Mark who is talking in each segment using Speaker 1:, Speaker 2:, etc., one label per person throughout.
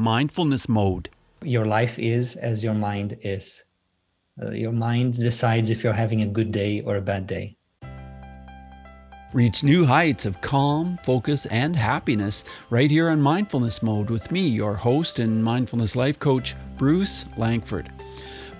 Speaker 1: Mindfulness Mode.
Speaker 2: Your life is as your mind is. Uh, your mind decides if you're having a good day or a bad day.
Speaker 1: Reach new heights of calm, focus, and happiness right here on Mindfulness Mode with me, your host and mindfulness life coach, Bruce Langford.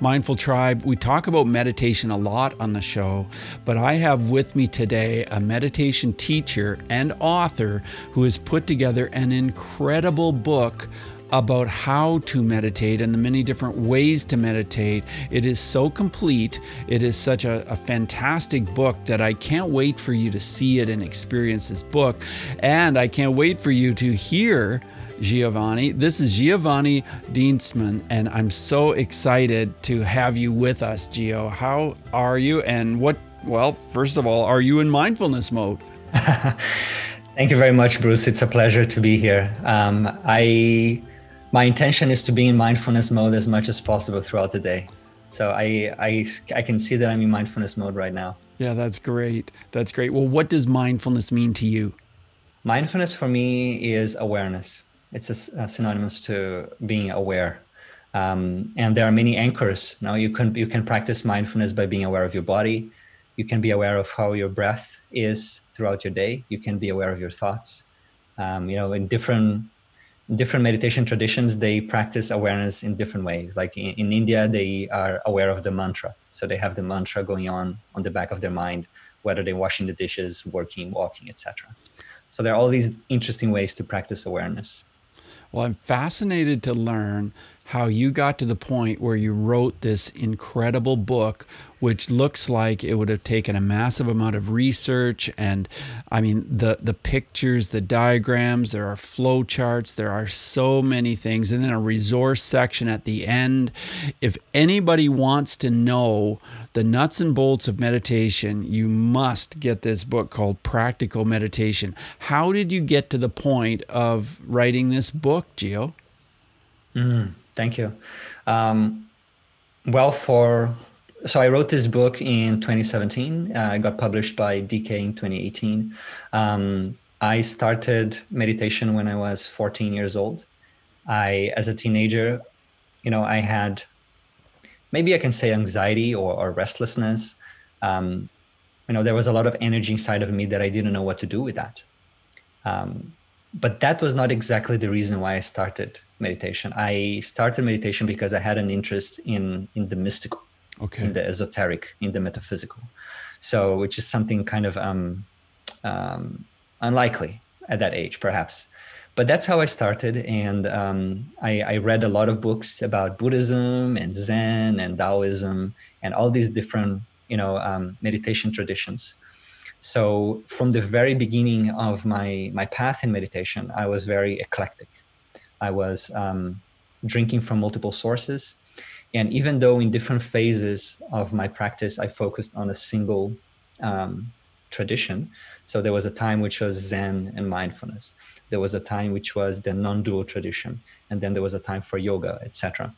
Speaker 1: Mindful Tribe, we talk about meditation a lot on the show, but I have with me today a meditation teacher and author who has put together an incredible book about how to meditate and the many different ways to meditate. It is so complete. It is such a, a, fantastic book that I can't wait for you to see it and experience this book. And I can't wait for you to hear Giovanni. This is Giovanni Dienstmann, and I'm so excited to have you with us, Gio. How are you? And what, well, first of all, are you in mindfulness mode?
Speaker 2: Thank you very much, Bruce. It's a pleasure to be here. Um, I my intention is to be in mindfulness mode as much as possible throughout the day. So I, I, I can see that I'm in mindfulness mode right now.
Speaker 1: Yeah, that's great. That's great. Well, what does mindfulness mean to you?
Speaker 2: Mindfulness for me is awareness. It's a, a synonymous to being aware. Um, and there are many anchors. Now you can you can practice mindfulness by being aware of your body. You can be aware of how your breath is throughout your day. You can be aware of your thoughts. Um, you know, in different different meditation traditions they practice awareness in different ways. Like in, in, india they are aware of the mantra. So they have the mantra going on on the back of their mind whether they're washing the dishes working walking etc so there are all these interesting ways to practice awareness.
Speaker 1: Well i'm fascinated to learn how you got to the point where you wrote this incredible book, which looks like it would have taken a massive amount of research. And I mean, the, the pictures, the diagrams, there are flow charts, there are so many things, and then a resource section at the end. If anybody wants to know the nuts and bolts of meditation, you must get this book called Practical Meditation. How did you get to the point of writing this book, Gio?
Speaker 2: Mm. Thank you. Um, well, for so I wrote this book in 2017. Uh, I got published by DK in 2018. Um, I started meditation when I was 14 years old. I, as a teenager, you know, I had maybe I can say anxiety or, or restlessness. Um, you know, there was a lot of energy inside of me that I didn't know what to do with that. Um, but that was not exactly the reason why I started meditation. I started meditation because I had an interest in in the mystical, okay. in the esoteric, in the metaphysical. So, which is something kind of um, um, unlikely at that age, perhaps. But that's how I started, and um, I, I read a lot of books about Buddhism and Zen and Taoism and all these different, you know, um, meditation traditions. So from the very beginning of my my path in meditation, I was very eclectic. I was um, drinking from multiple sources. And even though in different phases of my practice, I focused on a single um, tradition. So there was a time which was Zen and mindfulness. There was a time which was the non-dual tradition, and then there was a time for yoga, etc.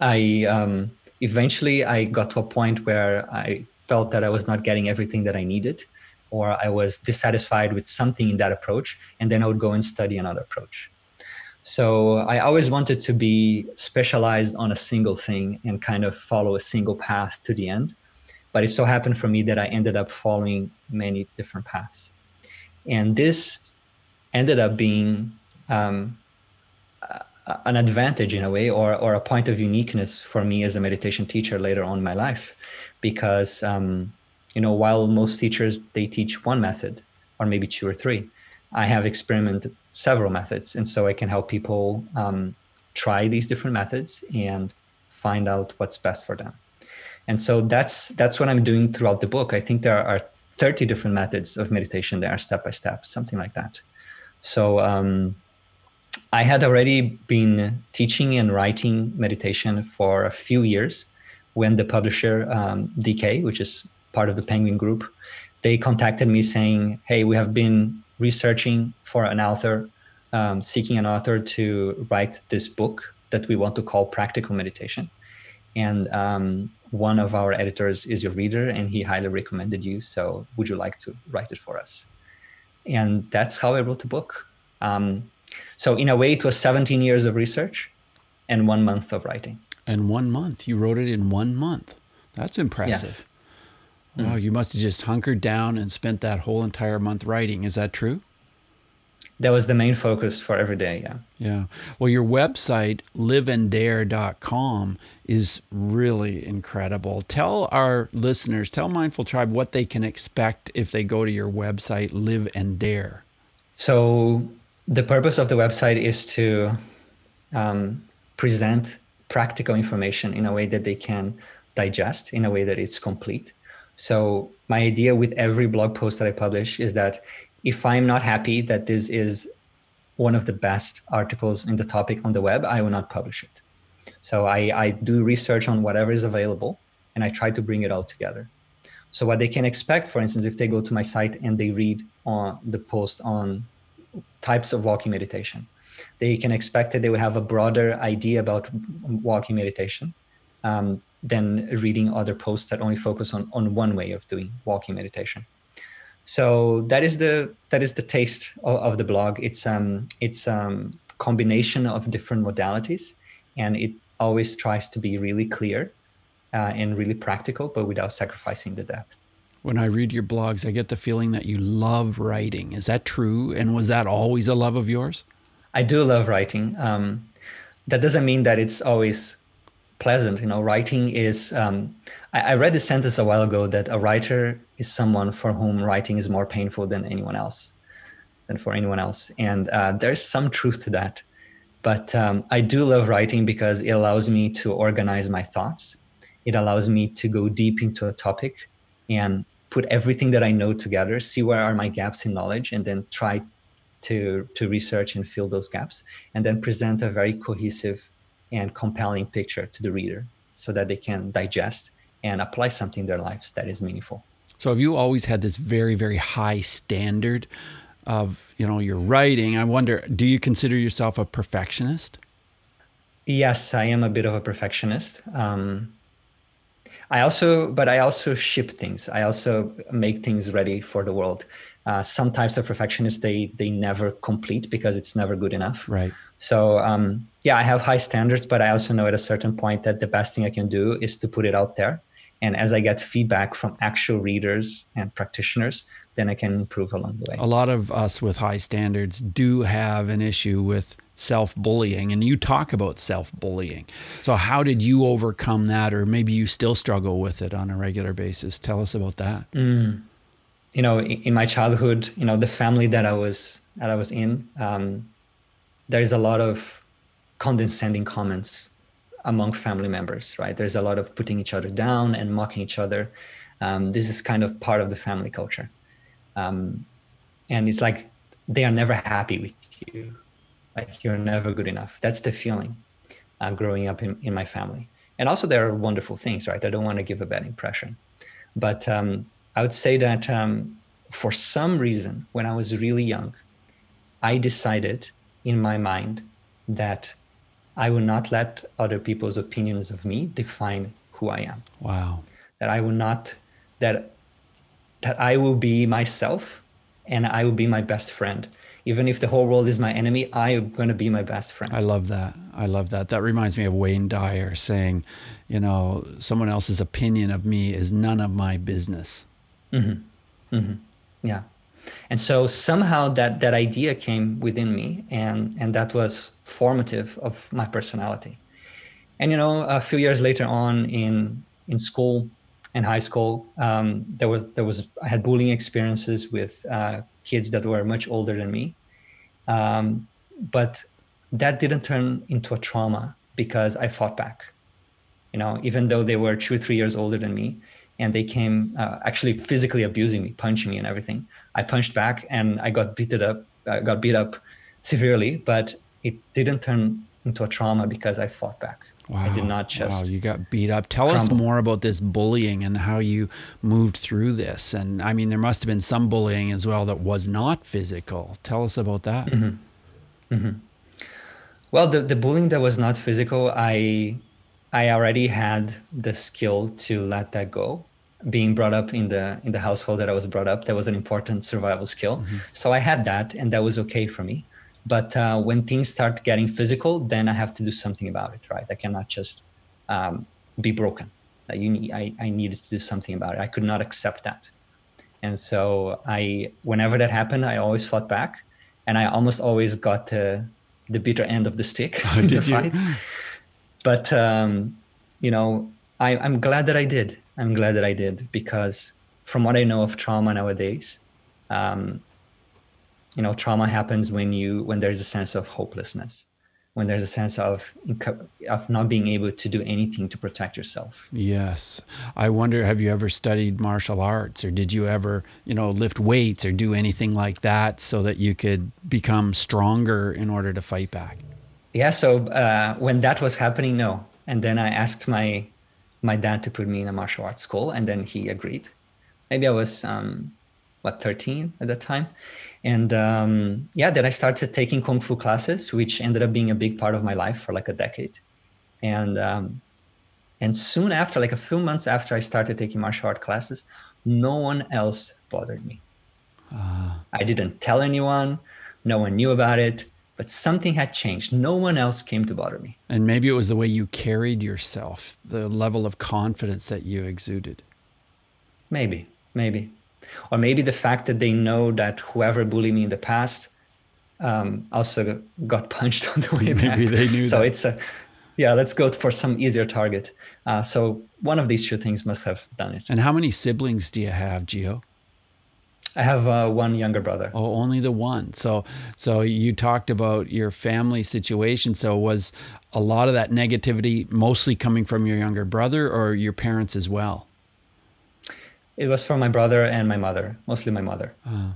Speaker 2: I um, eventually I got to a point where I felt that I was not getting everything that I needed, or I was dissatisfied with something in that approach, and then I would go and study another approach. So I always wanted to be specialized on a single thing and kind of follow a single path to the end. But it so happened for me that I ended up following many different paths. And this ended up being um, an advantage in a way or, or a point of uniqueness for me as a meditation teacher later on in my life. Because, um, you know, while most teachers, they teach one method or maybe two or three, I have experimented several methods, and so I can help people um, try these different methods and find out what's best for them. And so that's that's what I'm doing throughout the book. I think there are 30 different methods of meditation there, step by step, something like that. So um, I had already been teaching and writing meditation for a few years when the publisher um, DK, which is part of the Penguin Group, they contacted me saying, "Hey, we have been researching for an author, um, seeking an author to write this book that we want to call Practical Meditation. And um, one of our editors is your reader, and he highly recommended you. So, would you like to write it for us? And that's how I wrote the book. Um, So in a way, it was 17 years of research and one month of writing.
Speaker 1: And one month, you wrote it in one month. That's impressive. Mm you must have just hunkered down and spent that whole entire month writing. Is that true?
Speaker 2: That was the main focus for every day, yeah.
Speaker 1: Yeah. Well, your website, liveanddare.com, is really incredible. Tell our listeners, tell Mindful Tribe what they can expect if they go to your website, Live and Dare.
Speaker 2: So, the purpose of the website is to um, present practical information in a way that they can digest, in a way that it's complete. So, my idea with every blog post that I publish is that if I'm not happy that this is one of the best articles in the topic on the web, I will not publish it. So I, I do research on whatever is available and I try to bring it all together. So what they can expect, for instance, if they go to my site and they read on the post on types of walking meditation, they can expect that they will have a broader idea about walking meditation um, than reading other posts that only focus on, on one way of doing walking meditation. So that is the that is the taste of, of the blog. It's um it's um combination of different modalities, and it always tries to be really clear uh, and really practical, but without sacrificing the depth.
Speaker 1: When I read your blogs, I get the feeling that you love writing. Is that true? And was that always a love of yours?
Speaker 2: I do love writing. Um, that doesn't mean that it's always pleasant. You know, writing is. Um, I, I read this sentence a while ago that a writer is someone for whom writing is more painful than anyone else, than for anyone else, and uh, there's some truth to that. But um, I do love writing because it allows me to organize my thoughts. It allows me to go deep into a topic and put everything that I know together, see where are my gaps in knowledge, and then try to to research and fill those gaps, and then present a very cohesive and compelling picture to the reader so that they can digest and apply something in their lives that is meaningful.
Speaker 1: So have you always had this very, very high standard of, you know, your writing? I wonder, do you consider yourself a perfectionist?
Speaker 2: Yes, I am a bit of a perfectionist. Um, I also, but I also ship things. I also make things ready for the world. Uh, some types of perfectionists they they never complete because it's never good enough.
Speaker 1: Right.
Speaker 2: So um, yeah, I have high standards, but I also know at a certain point that the best thing I can do is to put it out there and as I get feedback from actual readers and practitioners, then I can improve along the way.
Speaker 1: A lot of us with high standards do have an issue with self bullying, and you talk about self bullying. So, how did you overcome that, or maybe you still struggle with it on a regular basis? Tell us about that.
Speaker 2: Mm. You know, in my childhood, you know, the family that I was that I was in, um, there's a lot of condescending comments among family members, right? There's a lot of putting each other down and mocking each other. Um, this is kind of part of the family culture. Um, and it's like they are never happy with you. Like you're never good enough. That's the feeling uh, growing up in, in my family. And also, there are wonderful things, right? I don't want to give a bad impression. But um, I would say that um, for some reason, when I was really young, I decided in my mind that I will not let other people's opinions of me define who I am.
Speaker 1: Wow.
Speaker 2: That I will not that that I will be myself and I will be my best friend. Even if the whole world is my enemy, I am going to be my best friend.
Speaker 1: I love that. I love that. That reminds me of Wayne Dyer saying, you know, someone else's opinion of me is none of my business.
Speaker 2: Mm-hmm. Mm-hmm. Yeah and so somehow that that idea came within me and and that was formative of my personality. And you know a few years later on in in school in high school um, there was there was i had bullying experiences with uh, kids that were much older than me. Um, but that didn't turn into a trauma because i fought back. You know even though they were two or three years older than me and they came uh, actually physically abusing me punching me and everything I punched back and I got beaten up, I got beat up severely, but it didn't turn into a trauma because I fought back. Wow. I did not just.
Speaker 1: Wow, you got beat up. Tell
Speaker 2: crumble.
Speaker 1: us more about this bullying and how you moved through this. And I mean, there must have been some bullying as well that was not physical. Tell us about that.
Speaker 2: Mm-hmm. Mm-hmm. Well, the, the bullying that was not physical, I I already had the skill to let that go being brought up in the in the household that I was brought up, that was an important survival skill. Mm-hmm. So I had that, and that was okay for me. But uh, when things start getting physical, then I have to do something about it, right? I cannot just um, be broken. you need, I, I needed to do something about it. I could not accept that. And so I, whenever that happened, I always fought back, and I almost always got the bitter end of the stick.
Speaker 1: Oh, did you?
Speaker 2: But um, you know, I, I'm glad that I did. I'm glad that I did because from what I know of trauma nowadays, um, you know, trauma happens when you when there's a sense of hopelessness, when there's a sense of of not being able to do anything to protect yourself.
Speaker 1: Yes, I wonder. Have you ever studied martial arts, or did you ever, you know, lift weights or do anything like that so that you could become stronger in order to fight back?
Speaker 2: Yeah. So uh, when that was happening, no. And then I asked my my dad to put me in a martial arts school, and then he agreed. Maybe I was um, what 13 at that time, and um, yeah, then I started taking kung fu classes, which ended up being a big part of my life for like a decade, and um, and soon after, like a few months after I started taking martial art classes, no one else bothered me. Uh. I didn't tell anyone. No one knew about it but something had changed. No one else came to bother me.
Speaker 1: And maybe it was the way you carried yourself, the level of confidence that you exuded.
Speaker 2: Maybe, maybe. Or maybe the fact that they know that whoever bullied me in the past um, also got punched on the way
Speaker 1: maybe
Speaker 2: back.
Speaker 1: Maybe they knew that.
Speaker 2: so
Speaker 1: that.
Speaker 2: it's a, yeah, let's go for some easier target. Uh, so one of these two things must have done it.
Speaker 1: And how many siblings do you have, Gio?
Speaker 2: I have uh, one younger brother.
Speaker 1: Oh, only the one. So, so you talked about your family situation. So, was a lot of that negativity mostly coming from your younger brother or your parents as well?
Speaker 2: It was from my brother and my mother, mostly my mother. Uh,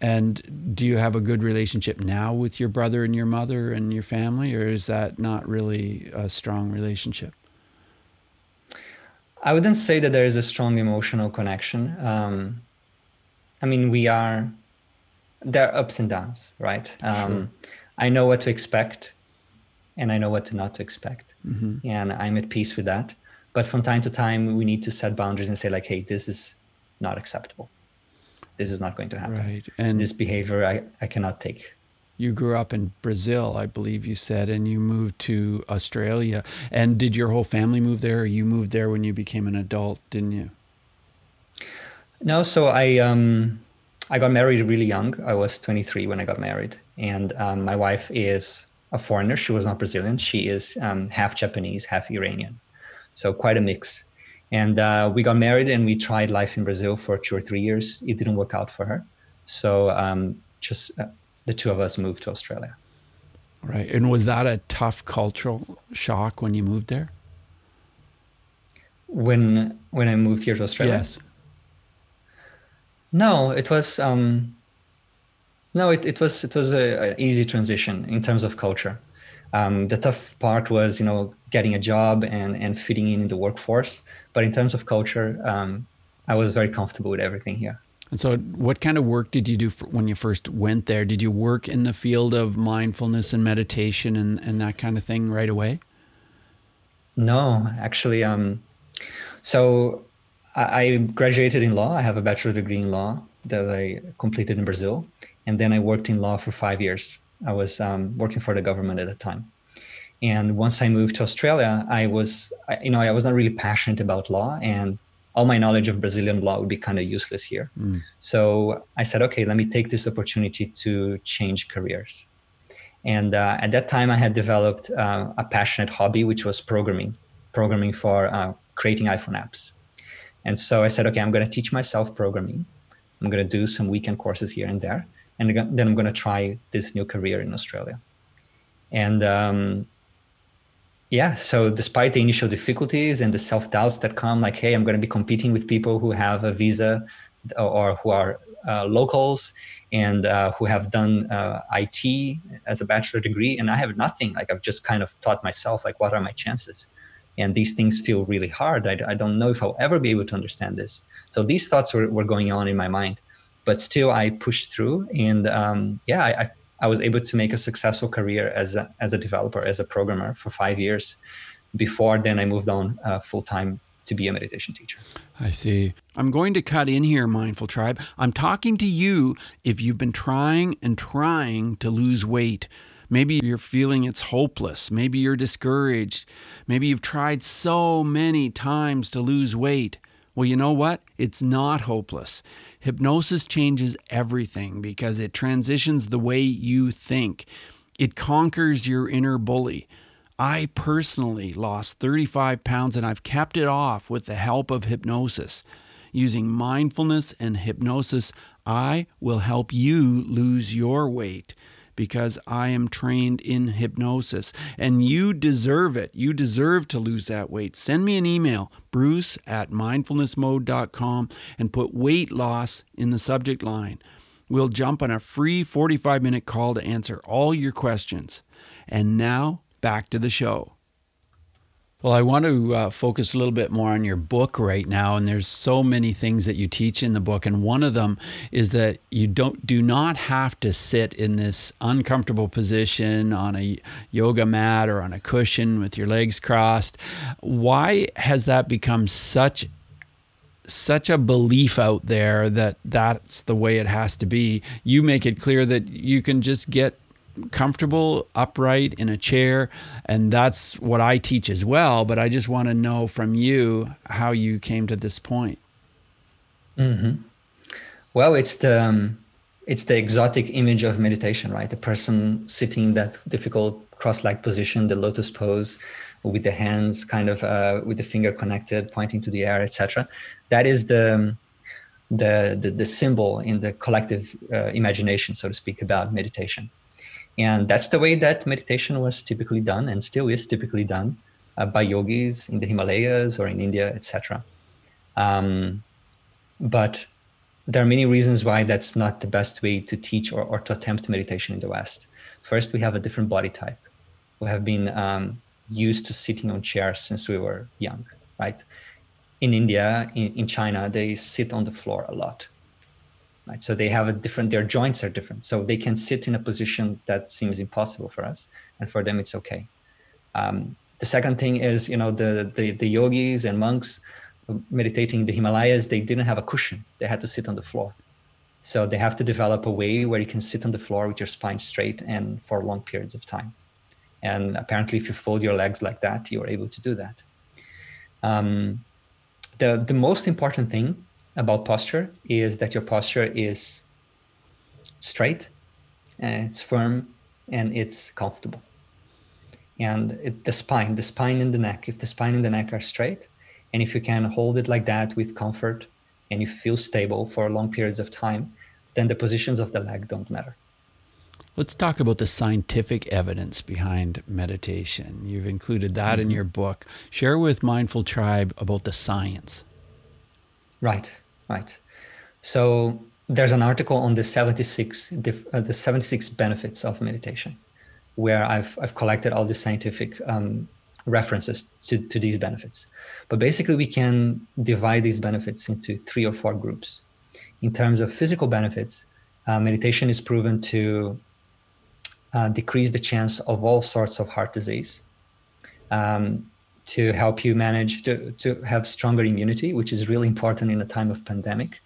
Speaker 1: and do you have a good relationship now with your brother and your mother and your family, or is that not really a strong relationship?
Speaker 2: I wouldn't say that there is a strong emotional connection. Um, I mean, we are there are ups and downs, right? Um, sure. I know what to expect, and I know what to not to expect, mm-hmm. and I'm at peace with that. But from time to time, we need to set boundaries and say, like, "Hey, this is not acceptable. This is not going to happen.
Speaker 1: Right. And
Speaker 2: this behavior, I, I cannot take."
Speaker 1: You grew up in Brazil, I believe you said, and you moved to Australia. And did your whole family move there, or you moved there when you became an adult? Didn't you?
Speaker 2: No, so I um, I got married really young. I was 23 when I got married, and um, my wife is a foreigner. She was not Brazilian. She is um, half Japanese, half Iranian, so quite a mix. And uh, we got married, and we tried life in Brazil for two or three years. It didn't work out for her, so um, just uh, the two of us moved to Australia.
Speaker 1: Right, and was that a tough cultural shock when you moved there?
Speaker 2: When when I moved here to Australia,
Speaker 1: yes.
Speaker 2: No, it was um, no, it, it was it was a easy transition in terms of culture. Um, the tough part was you know getting a job and and fitting in in the workforce. But in terms of culture, um, I was very comfortable with everything here.
Speaker 1: And so, what kind of work did you do when you first went there? Did you work in the field of mindfulness and meditation and, and that kind of thing right away?
Speaker 2: No, actually, um, so I graduated in law. I have a bachelor degree in law that I completed in Brazil, and then I worked in law for five years. I was um, working for the government at the time, and once I moved to Australia, I was, you know, I was not really passionate about law, and all my knowledge of Brazilian law would be kind of useless here. Mm. So I said, okay, let me take this opportunity to change careers. And uh, at that time, I had developed uh, a passionate hobby, which was programming, programming for uh, creating iPhone apps. And so I said, okay, I'm going to teach myself programming. I'm going to do some weekend courses here and there. And then I'm going to try this new career in Australia. And um, yeah, so despite the initial difficulties and the self doubts that come, like, hey, I'm going to be competing with people who have a visa or who are uh, locals and uh, who have done uh, IT as a bachelor degree, and I have nothing. Like, I've just kind of taught myself, like, what are my chances? And these things feel really hard. I, I don't know if I'll ever be able to understand this. So these thoughts were, were going on in my mind, but still I pushed through, and um, yeah, I, I was able to make a successful career as a, as a developer, as a programmer for five years. Before then, I moved on uh, full time to be a meditation teacher.
Speaker 1: I see. I'm going to cut in here, Mindful Tribe. I'm talking to you if you've been trying and trying to lose weight. Maybe you're feeling it's hopeless. Maybe you're discouraged. Maybe you've tried so many times to lose weight. Well, you know what? It's not hopeless. Hypnosis changes everything because it transitions the way you think. It conquers your inner bully. I personally lost 35 pounds and I've kept it off with the help of hypnosis. Using mindfulness and hypnosis, I will help you lose your weight because I am trained in hypnosis. And you deserve it. You deserve to lose that weight. Send me an email, bruce at mindfulnessmode.com, and put weight loss in the subject line. We'll jump on a free 45 minute call to answer all your questions. And now, back to the show. Well, I want to uh, focus a little bit more on your book right now, and there's so many things that you teach in the book, and one of them is that you don't do not have to sit in this uncomfortable position on a yoga mat or on a cushion with your legs crossed. Why has that become such such a belief out there that that's the way it has to be? You make it clear that you can just get comfortable upright in a chair and that's what I teach as well but I just want to know from you how you came to this point.
Speaker 2: Mm-hmm. well it's the um, it's the exotic image of meditation right? The person sitting in that difficult cross-legged position the lotus pose with the hands kind of uh, with the finger connected pointing to the air etc that is the um, the, the, the symbol in the collective uh, imagination so to speak about meditation and that's the way that meditation was typically done and still is typically done uh, by yogis in the Himalayas or in India, etc. Um, but there are many reasons why that's not the best way to teach or, or, to attempt meditation in the West. First, we have a different body type. We have been um, used to sitting on chairs since we were young, right? In India, in, in China, they sit on the floor a lot right? So they have a different, their joints are different. So they can sit in a position that seems impossible for us, and for them it's okay. Um, the second thing is, you know, the, the, the yogis and monks meditating in the Himalayas, they didn't have a cushion. They had to sit on the floor. So they have to develop a way where you can sit on the floor with your spine straight and for long periods of time. And apparently, if you fold your legs like that, you're able to do that. Um, the, the most important thing about posture is that your posture is straight, and it's firm, and it's comfortable. And it, the spine, the spine and the neck, if the spine and the neck are straight, and if you can hold it like that with comfort and you feel stable for long periods of time, then the positions of the leg don't matter.
Speaker 1: Let's talk about the scientific evidence behind meditation. You've included that mm-hmm. in your book. Share with Mindful Tribe about the science.
Speaker 2: Right. Right. So there's an article on the 76 uh, the 76 benefits of meditation, where I've I've collected all the scientific um, references to, to these benefits. But basically, we can divide these benefits into three or four groups. In terms of physical benefits, uh, meditation is proven to uh, decrease the chance of all sorts of heart disease. Um, to help you manage to, to have stronger immunity, which is really important in a time of pandemic.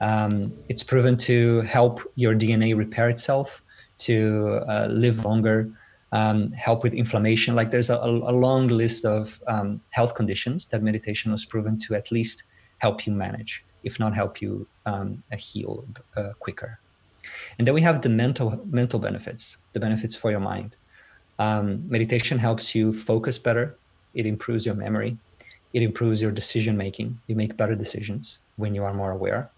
Speaker 2: Um, it's proven to help your DNA repair itself, to uh, live longer, um, help with inflammation. Like there's a, a long list of um, health conditions that meditation was proven to at least help you manage, if not help you um, heal uh, quicker. And then we have the mental mental benefits, the benefits for your mind. Um, meditation helps you focus better, it improves your memory, it improves your decision making. You make better decisions when you are more aware.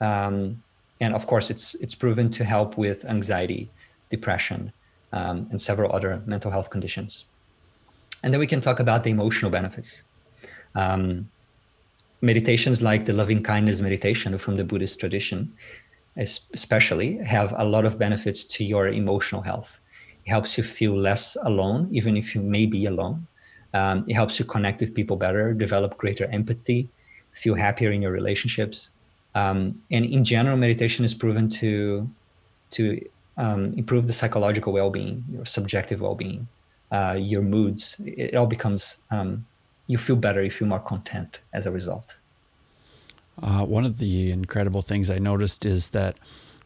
Speaker 2: Um, and of course, it's it's proven to help with anxiety, depression, um, and several other mental health conditions. And then we can talk about the emotional benefits. Um, meditations like the loving kindness meditation from the Buddhist tradition, especially, have a lot of benefits to your emotional health. It helps you feel less alone, even if you may be alone. Um, it helps you connect with people better, develop greater empathy, feel happier in your relationships. Um, and in general, meditation is proven to to um, improve the psychological well-being, your subjective well-being, uh, your moods. It, all becomes um, you feel better, you feel more content as a result.
Speaker 1: Uh, one of the incredible things I noticed is that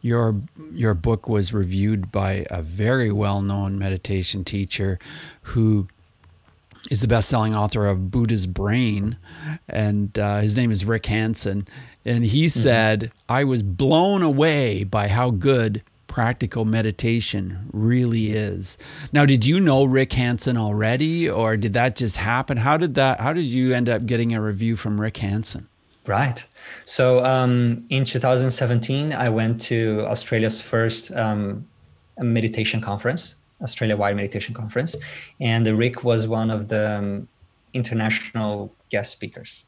Speaker 1: your your book was reviewed by a very well-known meditation teacher who is the best-selling author of Buddha's Brain, and uh, his name is Rick Hanson. And he mm-hmm. said, "I was blown away by how good practical meditation really is." Now, did you know Rick Hanson already, or did that just happen? How did that? How did you end up getting a review from Rick Hanson?
Speaker 2: Right. So um, in 2017, I went to Australia's first um, meditation conference, Australia Wide Meditation Conference, and Rick was one of the um, international guest speakers.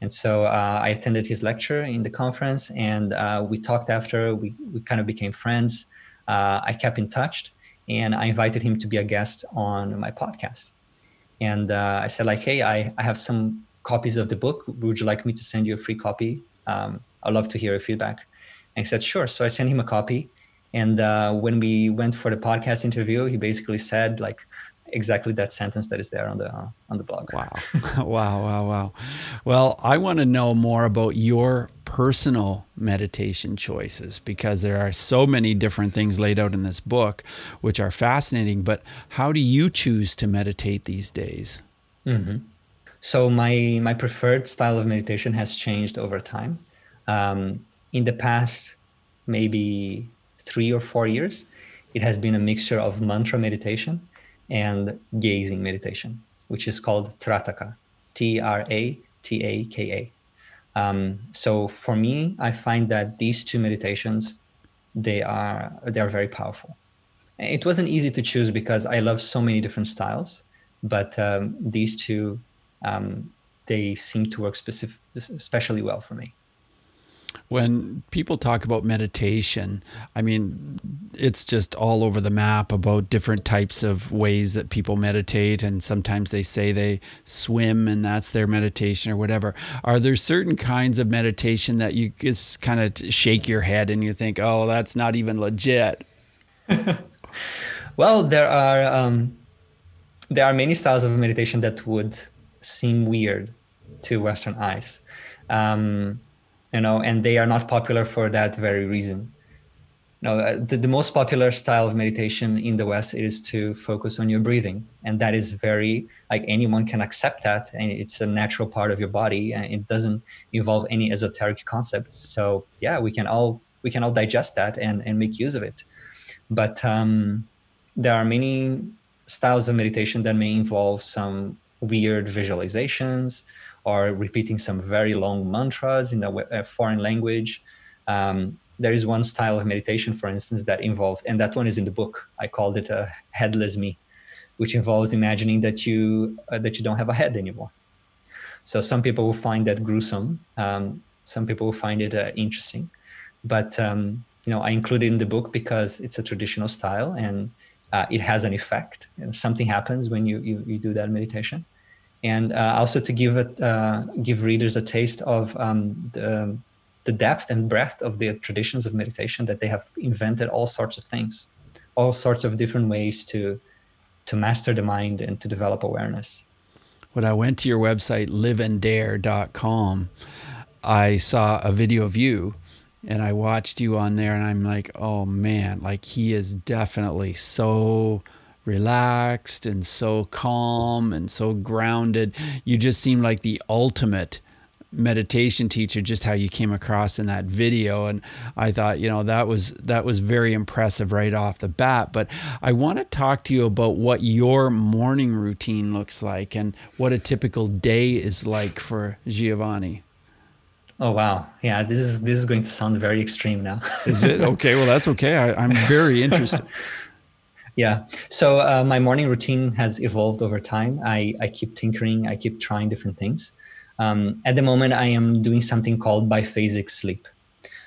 Speaker 2: And so uh, I attended his lecture in the conference, and uh, we talked after. We we kind of became friends. Uh, I kept in touch, and I invited him to be a guest on my podcast. And uh, I said like, hey, I, I have some copies of the book. Would you like me to send you a free copy? Um, I'd love to hear your feedback. And he said, sure. So I sent him a copy. And uh, when we went for the podcast interview, he basically said like exactly that sentence that is there on the uh, on the blog.
Speaker 1: Wow, wow, wow, wow. Well, I want to know more about your personal meditation choices because there are so many different things laid out in this book, which are fascinating. But how do you choose to meditate these days?
Speaker 2: Mm-hmm. So my my preferred style of meditation has changed over time. Um, in the past, maybe three or four years, it has been a mixture of mantra meditation and gazing meditation, which is called Trataka, T R A T A K A. Um, so for me, I find that these two meditations, they are they are very powerful. It wasn't easy to choose because I love so many different styles, but um, these two um, they seem to work specific, especially well for me.
Speaker 1: When people talk about meditation, I mean, it's just all over the map about different types of ways that people meditate. And sometimes they say they swim and that's their meditation or whatever. Are there certain kinds of meditation that you just kind of shake your head and you think, oh, that's not even legit?
Speaker 2: well, there are. Um, there are many styles of meditation that would seem weird to Western eyes. Um, you know, and they are not popular for that very reason. You know, uh, the, the most popular style of meditation in the West is to focus on your breathing, and that is very like anyone can accept that, and it's a natural part of your body, and it doesn't involve any esoteric concepts. So yeah, we can all we can all digest that and and make use of it. But um, there are many styles of meditation that may involve some weird visualizations or repeating some very long mantras in a, a foreign language. Um, there is one style of meditation, for instance, that involves, and that one is in the book. I called it a headless me, which involves imagining that you uh, that you don't have a head anymore. So some people will find that gruesome. Um, some people will find it uh, interesting, but um, you know, I include it in the book because it's a traditional style and uh, it has an effect and something happens when you, you, you do that meditation and uh, also to give it uh, give readers a taste of um, the, the depth and breadth of the traditions of meditation that they have invented all sorts of things all sorts of different ways to to master the mind and to develop awareness.
Speaker 1: When i went to your website liveanddare.com i saw a video of you and I watched you on there and I'm like, oh man, like he is definitely so relaxed and so calm and so grounded. You just seem like the ultimate meditation teacher just how you came across in that video and I thought you know that was that was very impressive right off the bat but I want to talk to you about what your morning routine looks like and what a typical day is like for Giovanni
Speaker 2: Oh wow, yeah. This is this is going to sound very extreme now.
Speaker 1: is it okay? Well, that's okay. I, I'm very interested.
Speaker 2: yeah. So uh, my morning routine has evolved over time. I I keep tinkering. I keep trying different things. Um, at the moment, I am doing something called biphasic sleep.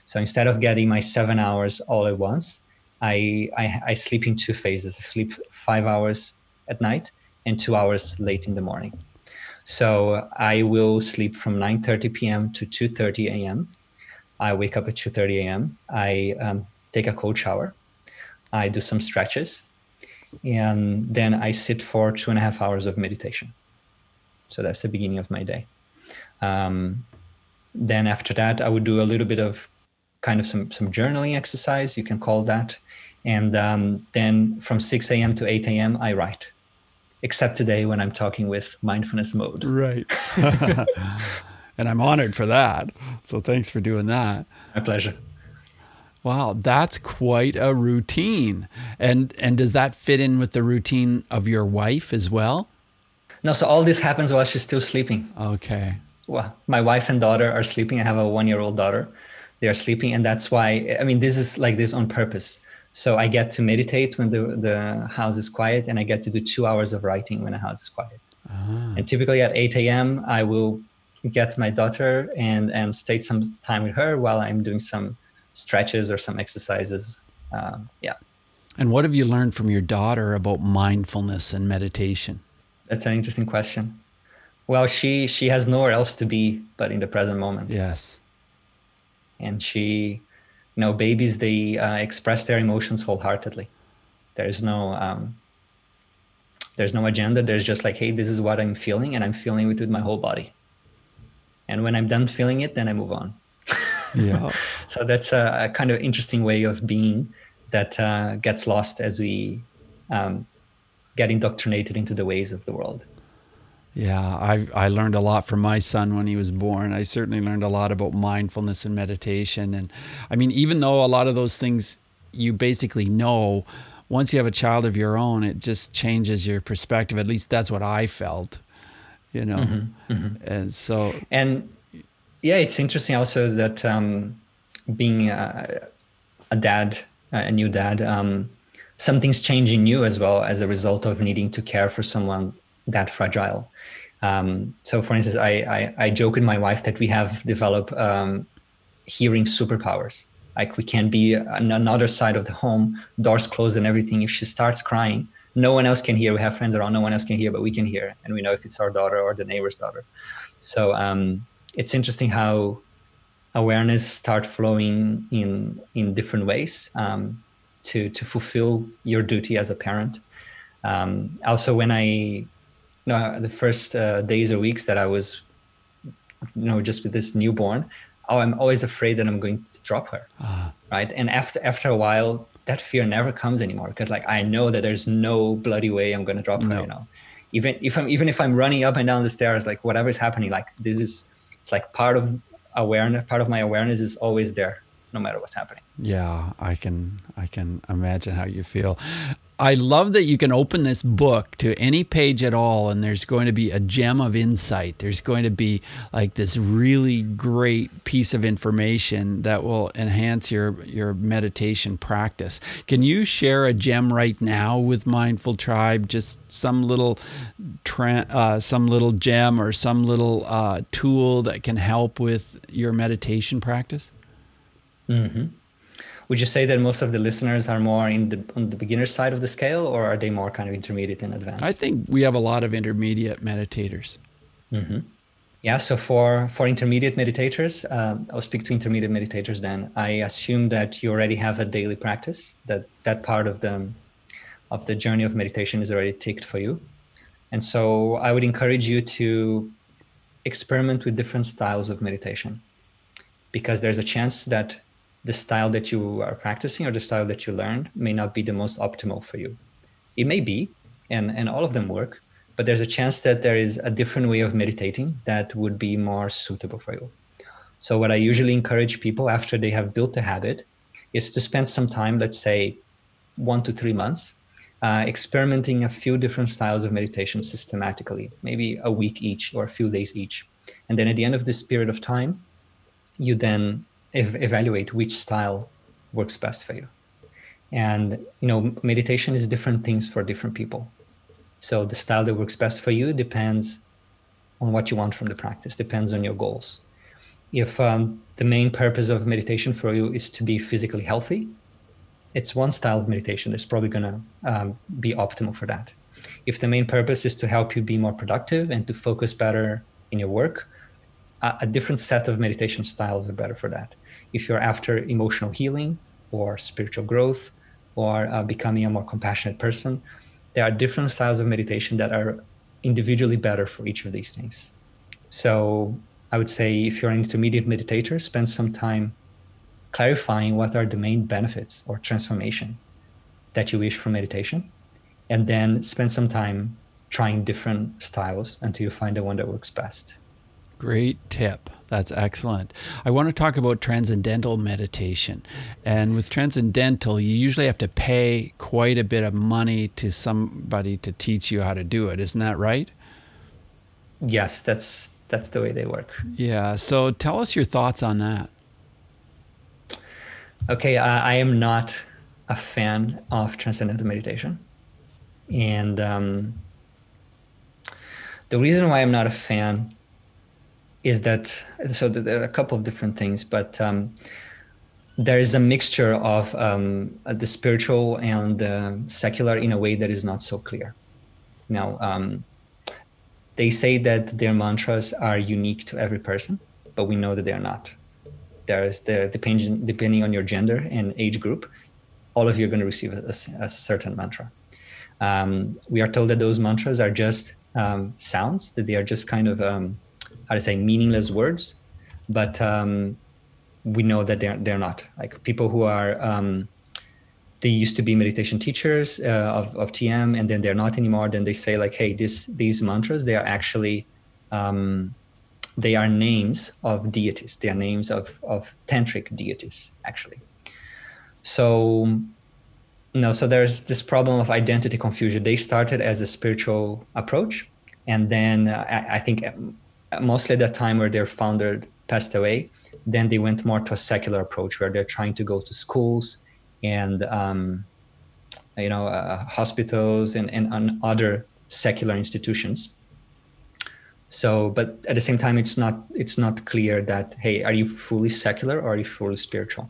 Speaker 2: So instead of getting my seven hours all at once, I, I, I sleep in two phases. I sleep five hours at night and two hours late in the morning. So I will sleep from 9:30 p.m. to 2:30 a.m. I wake up at 2:30 a.m. I um, take a cold shower. I do some stretches, and then I sit for two and a half hours of meditation. So that's the beginning of my day. Um, then after that, I would do a little bit of kind of some some journaling exercise. You can call that. And um, then from 6 a.m. to 8 a.m., I write. Except today when I'm talking with mindfulness mode.
Speaker 1: Right. and I'm honored for that. So thanks for doing that.
Speaker 2: My pleasure.
Speaker 1: Wow, that's quite a routine. And and does that fit in with the routine of your wife as well?
Speaker 2: No, so all this happens while she's still sleeping.
Speaker 1: Okay.
Speaker 2: Well, my wife and daughter are sleeping. I have a 1-year-old daughter. They are sleeping and that's why I mean this is like this on purpose. So I get to meditate when the the house is quiet and I get to do 2 hours of writing when the house is quiet. Ah. And typically at 8 a.m. I will get my daughter and and stay some time with her while I'm doing some stretches or some exercises. Um, yeah.
Speaker 1: And what have you learned from your daughter about mindfulness and meditation?
Speaker 2: That's an interesting question. Well, she she has nowhere else to be but in the present moment.
Speaker 1: Yes.
Speaker 2: And she, you know, babies they uh, express their emotions wholeheartedly. There's no um, there's no agenda. There's just like, hey, this is what I'm feeling, and I'm feeling it with my whole body. And when I'm done feeling it, then I move on
Speaker 1: yeah.
Speaker 2: so that's a, a, kind of interesting way of being that uh, gets lost as we um, get indoctrinated into the ways of the world.
Speaker 1: Yeah, I I learned a lot from my son when he was born. I certainly learned a lot about mindfulness and meditation, and I mean, even though a lot of those things you basically know, once you have a child of your own, it just changes your perspective. At least that's what I felt, you know. Mm-hmm, mm-hmm. And so,
Speaker 2: and yeah, it's interesting also that um, being a, a, dad, a new dad, um, something's changing you as well as a result of needing to care for someone that fragile. Um, so, for instance, I, I, I, joke with my wife that we have developed um, hearing superpowers. Like we can be on another side of the home, doors closed and everything. If she starts crying, no one else can hear. We have friends around, no one else can hear, but we can hear, and we know if it's our daughter or the neighbor's daughter. So um, it's interesting how awareness start flowing in in different ways um, to to fulfill your duty as a parent. Um, also, when I, you know, the first uh, days or weeks that I was, you know, just with this newborn, oh, I'm always afraid that I'm going to drop her, uh-huh. right? And after after a while, that fear never comes anymore because like I know that there's no bloody way I'm going to drop no. her, you know. Even if I'm even if I'm running up and down the stairs, like whatever is happening, like this is it's like part of awareness part of my awareness is always there no matter what's happening.
Speaker 1: Yeah i can i can imagine how you feel I love that you can open this book to any page at all, and there's going to be a gem of insight. There's going to be like this really great piece of information that will enhance your your meditation practice. Can you share a gem right now with Mindful Tribe? Just some little, tra- uh, some little gem or some little uh, tool that can help with your meditation practice.
Speaker 2: Mm-hmm. Would you say that most of the listeners are more in the on the beginner side of the scale, or are they more kind of intermediate and advanced?
Speaker 1: I think we have a lot of intermediate meditators.
Speaker 2: Mm-hmm. Yeah, so for for intermediate meditators, uh, I'll speak to intermediate meditators. Then I assume that you already have a daily practice. That that part of the of the journey of meditation is already ticked for you, and so I would encourage you to experiment with different styles of meditation, because there's a chance that the style that you are practicing or the style that you learned may not be the most optimal for you. It may be, and, and all of them work, but there's a chance that there is a different way of meditating that would be more suitable for you. So, what I usually encourage people after they have built a habit is to spend some time, let's say one to three months, uh, experimenting a few different styles of meditation systematically, maybe a week each or a few days each. And then at the end of this period of time, you then ev- evaluate which style works best for you. And you know meditation is different things for different people. So the style that works best for you depends on what you want from the practice depends on your goals. If um, the main purpose of meditation for you is to be physically healthy it's one style of meditation that's probably going to um, be optimal for that. If the main purpose is to help you be more productive and to focus better in your work a, a different set of meditation styles are better for that if you're after emotional healing or spiritual growth or uh, becoming a more compassionate person, there are different styles of meditation that are individually better for each of these things. So I would say if you're an intermediate meditator, spend some time clarifying what are the main benefits or transformation that you wish from meditation, and then spend some time trying different styles until you find the one that works best.
Speaker 1: Great tip. That's excellent. I want to talk about transcendental meditation. And with transcendental, you usually have to pay quite a bit of money to somebody to teach you how to do it. Isn't that right?
Speaker 2: Yes, that's that's the way they work.
Speaker 1: Yeah. So tell us your thoughts on that.
Speaker 2: Okay, I, I am not a fan of transcendental meditation, and um, the reason why I'm not a fan is that so there are a couple of different things, but um, there is a mixture of um, the spiritual and the secular in a way that is not so clear. Now, um, they say that their mantras are unique to every person, but we know that they are not. There's the depending depending on your gender and age group, all of you are going to receive a, a certain mantra. Um, we are told that those mantras are just um, sounds, that they are just kind of um, how to say meaningless words, but um, we know that they're they're not like people who are um, they used to be meditation teachers uh, of, of TM and then they're not anymore, then they say like, hey, this these mantras they are actually um, they are names of deities. They are names of of tantric deities actually. So no, so there's this problem of identity confusion. They started as a spiritual approach, and then uh, I, I think uh, mostly at that time where their founder passed away, then they went more to a secular approach where they're trying to go to schools and um, you know uh, hospitals and, and, and other secular institutions. So but at the same time it's not it's not clear that hey are you fully secular or are you fully spiritual?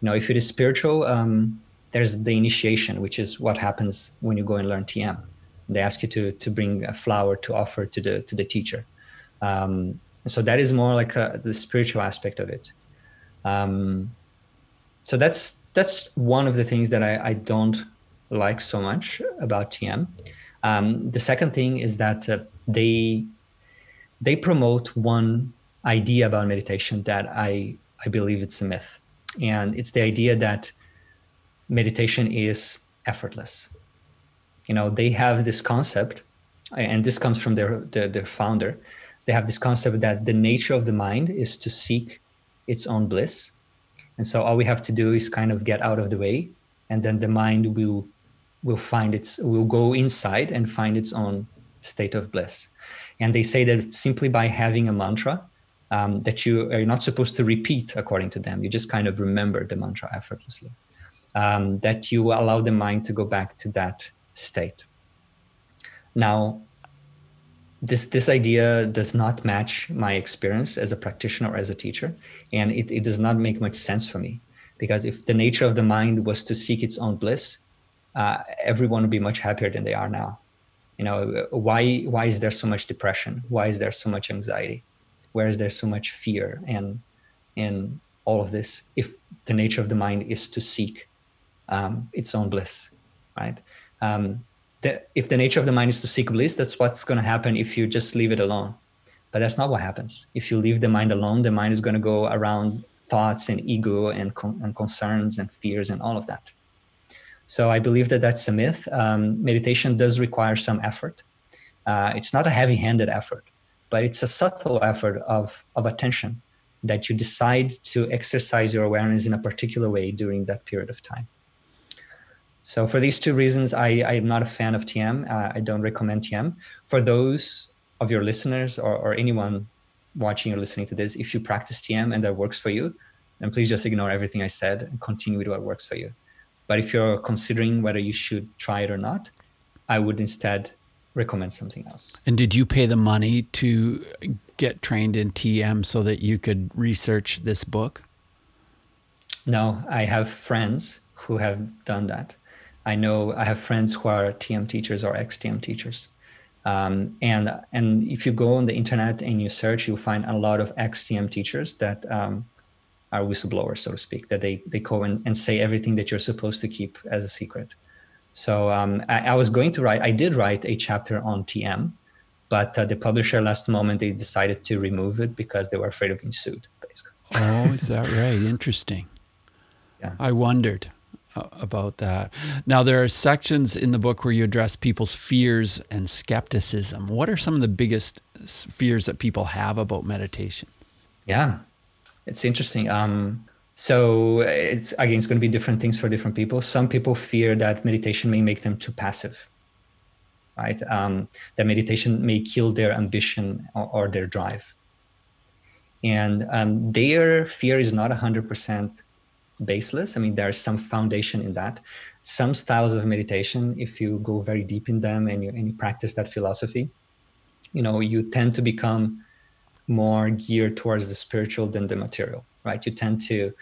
Speaker 2: You know if it is spiritual um, there's the initiation which is what happens when you go and learn tm they ask you to to bring a flower to offer to the to the teacher um, so that is more like a, the spiritual aspect of it um, so that's that's one of the things that I, I don't like so much about TM. Um, the second thing is that uh, they they promote one idea about meditation that I I believe it's a myth, and it's the idea that meditation is effortless. You know, they have this concept, and this comes from their their, their founder. They have this concept that the nature of the mind is to seek its own bliss, and so all we have to do is kind of get out of the way, and then the mind will will find its will go inside and find its own state of bliss. And they say that simply by having a mantra um, that you are not supposed to repeat according to them, you just kind of remember the mantra effortlessly. Um, that you allow the mind to go back to that state. Now, this this idea does not match my experience as a practitioner or as a teacher and it, it does not make much sense for me. Because if the nature of the mind was to seek its own bliss uh, everyone would be much happier than they are now. You know why why is there so much depression? Why is there so much anxiety? Where is there so much fear and and all of this if the nature of the mind is to seek um, its own bliss right? Um, the, if the nature of the mind is to seek bliss, that's what's going to happen if you just leave it alone. But that's not what happens. If you leave the mind alone, the mind is going to go around thoughts and ego and, con- and concerns and fears and all of that. So I believe that that's a myth. Um, meditation does require some effort. Uh, it's not a heavy-handed effort, but it's a subtle effort of, of attention that you decide to exercise your awareness in a particular way during that period of time. So for these two reasons, I, I am not a fan of TM. Uh, I don't recommend TM. For those of your listeners or, or anyone watching or listening to this, if you practice TM and that works for you, then please just ignore everything I said and continue with what works for you. But if you're considering whether you should try it or not, I would instead recommend something else.
Speaker 1: And did you pay the money to get trained in TM so that you could research this book?
Speaker 2: No, I have friends who have done that. I know I have friends who are TM teachers or ex-TM teachers. Um, and and if you go on the internet and you search, you'll find a lot of ex-TM teachers that um, are whistleblowers, so to speak, that they they go and, and say everything that you're supposed to keep as a secret. So um, I, I, was going to write, I did write a chapter on TM, but uh, the publisher last moment they decided to remove it because they were afraid of being sued. Basically.
Speaker 1: Oh, is that right? Interesting.
Speaker 2: Yeah.
Speaker 1: I wondered about that. Now, there are sections in the book where you address people's fears and skepticism. What are some of the biggest fears that people have about meditation?
Speaker 2: Yeah, it's interesting. Um, so it's again, it's going to be different things for different people. Some people fear that meditation may make them too passive, right? Um, that meditation may kill their ambition or, or their drive, and um, their fear is not hundred percent baseless. I mean, there's some foundation in that. Some styles of meditation, if you go very deep in them and you and you practice that philosophy, you know, you tend to become more geared towards the spiritual than the material right? You tend to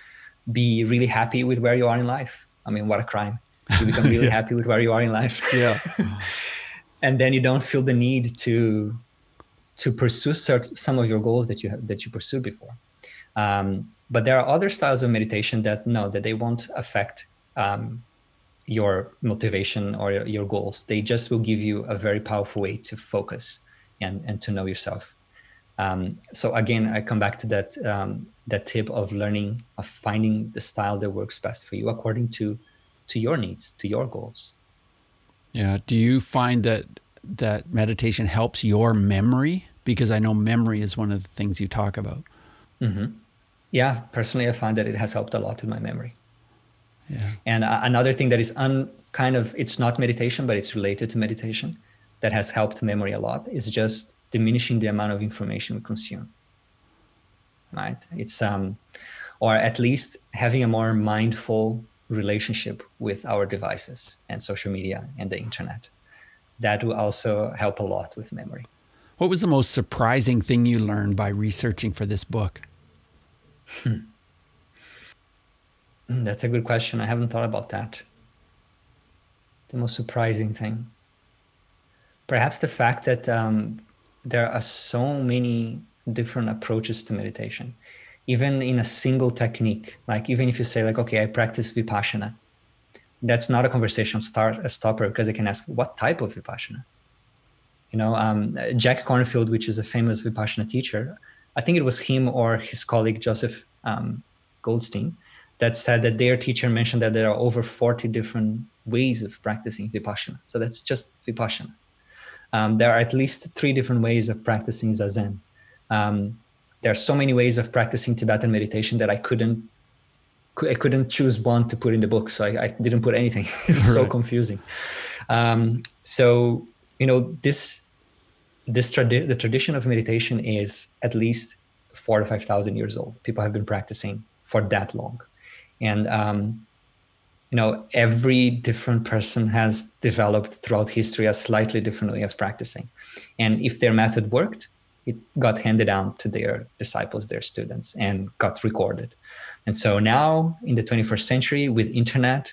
Speaker 2: be really happy with where you are in life. I mean, what a crime. You become really yeah. happy with where you are in life.
Speaker 1: Yeah.
Speaker 2: and then you don't feel the need to to pursue certain, some of your goals that you have that you pursued before. Um, but there are other styles of meditation that know that they won't affect um, your motivation or your goals. They just will give you a very powerful way to focus and, and to know yourself. Um, so again, I come back to that um, that tip of learning of finding the style that works best for you according to to your needs, to your goals.
Speaker 1: Yeah. Do you find that that meditation helps your memory? Because I know memory is one of the things you talk about.
Speaker 2: Mm-hmm. Yeah, personally, I find that it has helped a lot with my memory.
Speaker 1: Yeah.
Speaker 2: And uh, another thing that is un kind of it's not meditation, but it's related to meditation that has helped memory a lot is just diminishing the amount of information we consume right it's um or at least having a more mindful relationship with our devices and social media and the internet that will also help a lot with memory
Speaker 1: what was the most surprising thing you learned by researching for this book
Speaker 2: hmm. hmm that's a good question. I haven't thought about that. The most surprising thing. Perhaps the fact that um, there are so many different approaches to meditation even in a single technique. Like even if you say like okay i practice vipassana that's not a conversation start a stopper because they can ask what type of vipassana? You know um, jack kornfield which is a famous vipassana teacher i think it was him or his colleague joseph um, goldstein that said that their teacher mentioned that there are over 40 different ways of practicing vipassana so that's just vipassana um, there are at least three different ways of practicing zazen. Um, there are so many ways of practicing Tibetan meditation that I couldn't I couldn't choose one to put in the book, so I, I didn't put anything. it was right. so confusing. Um, so you know this this tradi- the tradition of meditation is at least four to five thousand years old. People have been practicing for that long, and um, you know every different person has developed throughout history a slightly different way of practicing. And if their method worked it got handed down to their disciples their students and got recorded. And so now in the 21st century with internet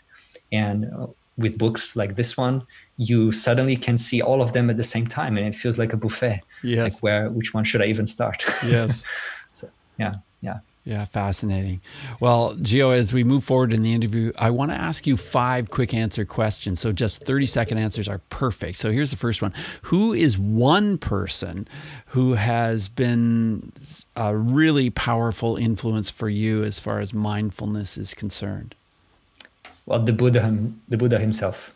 Speaker 2: and uh, with books like this one you suddenly can see all of them at the same time and it feels like a buffet
Speaker 1: yes
Speaker 2: like where which one should i even start
Speaker 1: yes
Speaker 2: so yeah yeah
Speaker 1: yeah, fascinating. Well, Gio, as we move forward in the interview, I want to ask you five quick answer questions. So just 30 second answers are perfect. So here's the first one Who is one person who has been a really powerful influence for you as far as mindfulness is concerned?
Speaker 2: Well, the Buddha, the Buddha himself.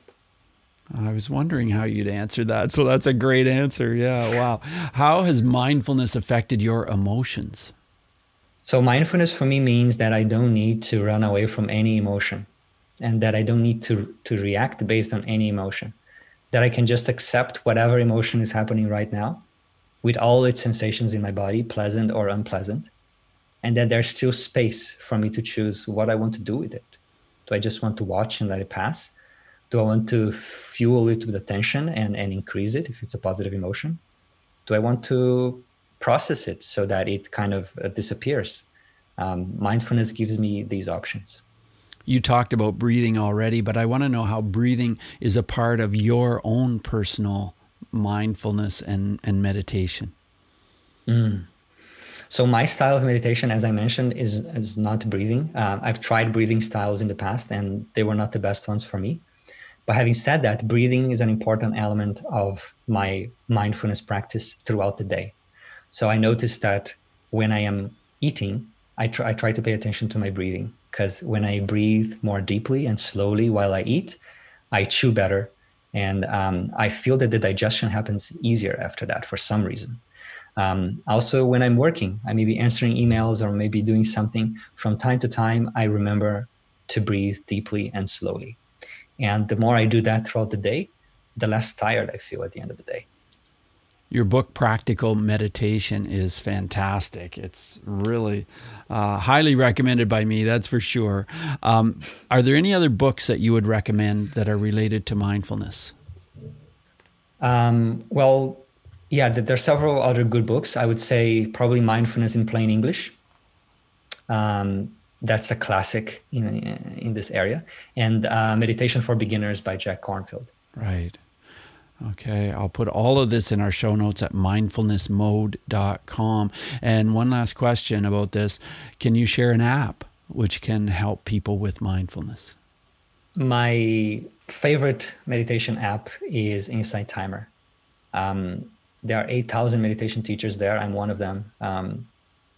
Speaker 1: I was wondering how you'd answer that. So that's a great answer. Yeah, wow. How has mindfulness affected your emotions?
Speaker 2: So mindfulness for me means that I don't need to run away from any emotion and that I don't need to to react based on any emotion. That I can just accept whatever emotion is happening right now with all its sensations in my body, pleasant or unpleasant, and that there's still space for me to choose what I want to do with it. Do I just want to watch and let it pass? Do I want to fuel it with attention and, and increase it if it's a positive emotion? Do I want to process it so that it kind of uh, disappears. Um, mindfulness gives me these options.
Speaker 1: You talked about breathing already, but I want to know how breathing is a part of your own personal mindfulness and, and meditation.
Speaker 2: Mm. So my style of meditation, as I mentioned, is, is not breathing. Uh, I've tried breathing styles in the past, and they were not the best ones for me but having said that, breathing is an important element of my mindfulness practice throughout the day. So I noticed that when I am eating, I try, I try to pay attention to my breathing because when I breathe more deeply and slowly while I eat, I chew better. And um, I feel that the digestion happens easier after that for some reason. Um, also, when I'm working, I may be answering emails or maybe doing something. From time to time, I remember to breathe deeply and slowly. And the more I do that throughout the day, the less tired I feel at the end of the day.
Speaker 1: Your book, Practical Meditation, is fantastic. It's really uh, highly recommended by me, that's for sure. Um, are there any other books that you would recommend that are related to mindfulness?
Speaker 2: Um, well, yeah, there are several other good books. I would say probably Mindfulness in Plain English. Um, that's a classic in, in this area. And uh, Meditation for Beginners by Jack Kornfield.
Speaker 1: Right. Okay, I'll put all of this in our show notes at mindfulnessmode.com. And one last question about this Can you share an app which can help people with mindfulness?
Speaker 2: My favorite meditation app is Insight Timer. Um, there are 8,000 meditation teachers there. I'm one of them. Um,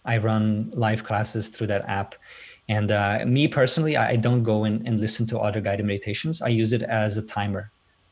Speaker 2: I run live classes through that app. And uh, me personally, I don't go in and listen to other guided meditations. I use it as a timer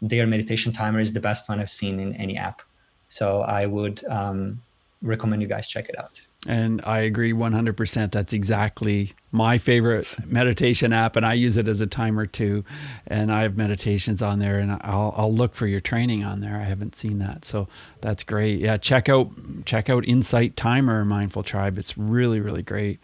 Speaker 2: their meditation timer is the best one I've seen in any app. So I would um, recommend you guys check it out.
Speaker 1: And I agree 100%. That's exactly my favorite meditation app. And I use it as a timer too. And I have meditations on there and I'll, I'll look for your training on there. I haven't seen that. So that's great. Yeah. Check out, check out Insight Timer Mindful Tribe. It's really, really great.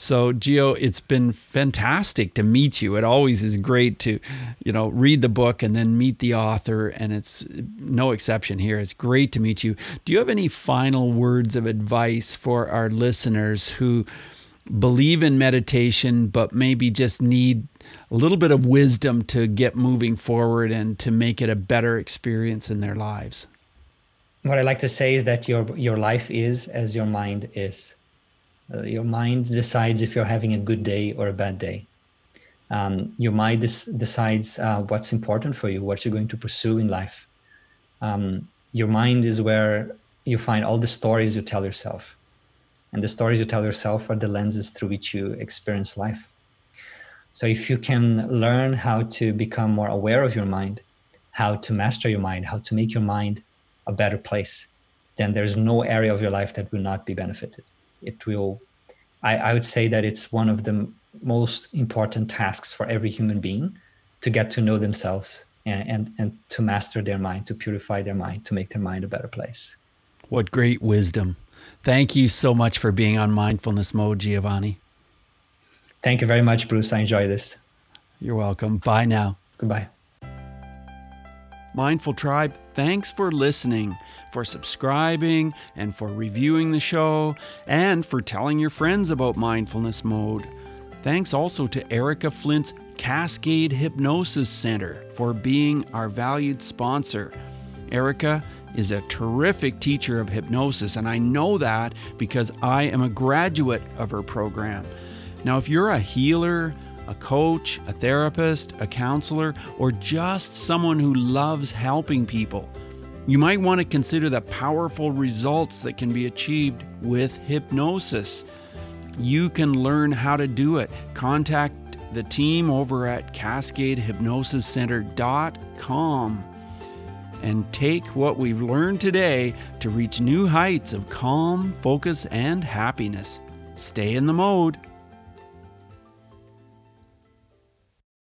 Speaker 1: So, Gio, it's been fantastic to meet you. It always is great to, you know, read the book and then meet the author, and it's no exception here. It's great to meet you. Do you have any final words of advice for our listeners who believe in meditation but maybe just need a little bit of wisdom to get moving forward and to make it a better experience in their lives?
Speaker 2: What I like to say is that your your life is as your mind is. Uh, your mind decides if you're having a good day or a bad day. Um, your mind des- decides uh, what's important for you, what you're going to pursue in life. Um, your mind is where you find all the stories you tell yourself. And the stories you tell yourself are the lenses through which you experience life. So if you can learn how to become more aware of your mind, how to master your mind, how to make your mind a better place, then there's no area of your life that will not be benefited it will I, I would say that it's one of the most important tasks for every human being to get to know themselves and, and, and to master their mind, to purify their mind, to make their mind a better place.
Speaker 1: What great wisdom. Thank you so much for being on Mindfulness Mode, Giovanni.
Speaker 2: Thank you very much, Bruce. I enjoy this.
Speaker 1: You're welcome. Bye now.
Speaker 2: Goodbye.
Speaker 1: Mindful Tribe, thanks for listening for subscribing and for reviewing the show and for telling your friends about Mindfulness Mode. Thanks also to Erica Flint's Cascade Hypnosis Center for being our valued sponsor. Erica is a terrific teacher of hypnosis, and I know that because I am a graduate of her program. Now, if you're a healer, a coach, a therapist, a counselor, or just someone who loves helping people, you might want to consider the powerful results that can be achieved with hypnosis. You can learn how to do it. Contact the team over at CascadeHypnosisCenter.com and take what we've learned today to reach new heights of calm, focus, and happiness. Stay in the mode.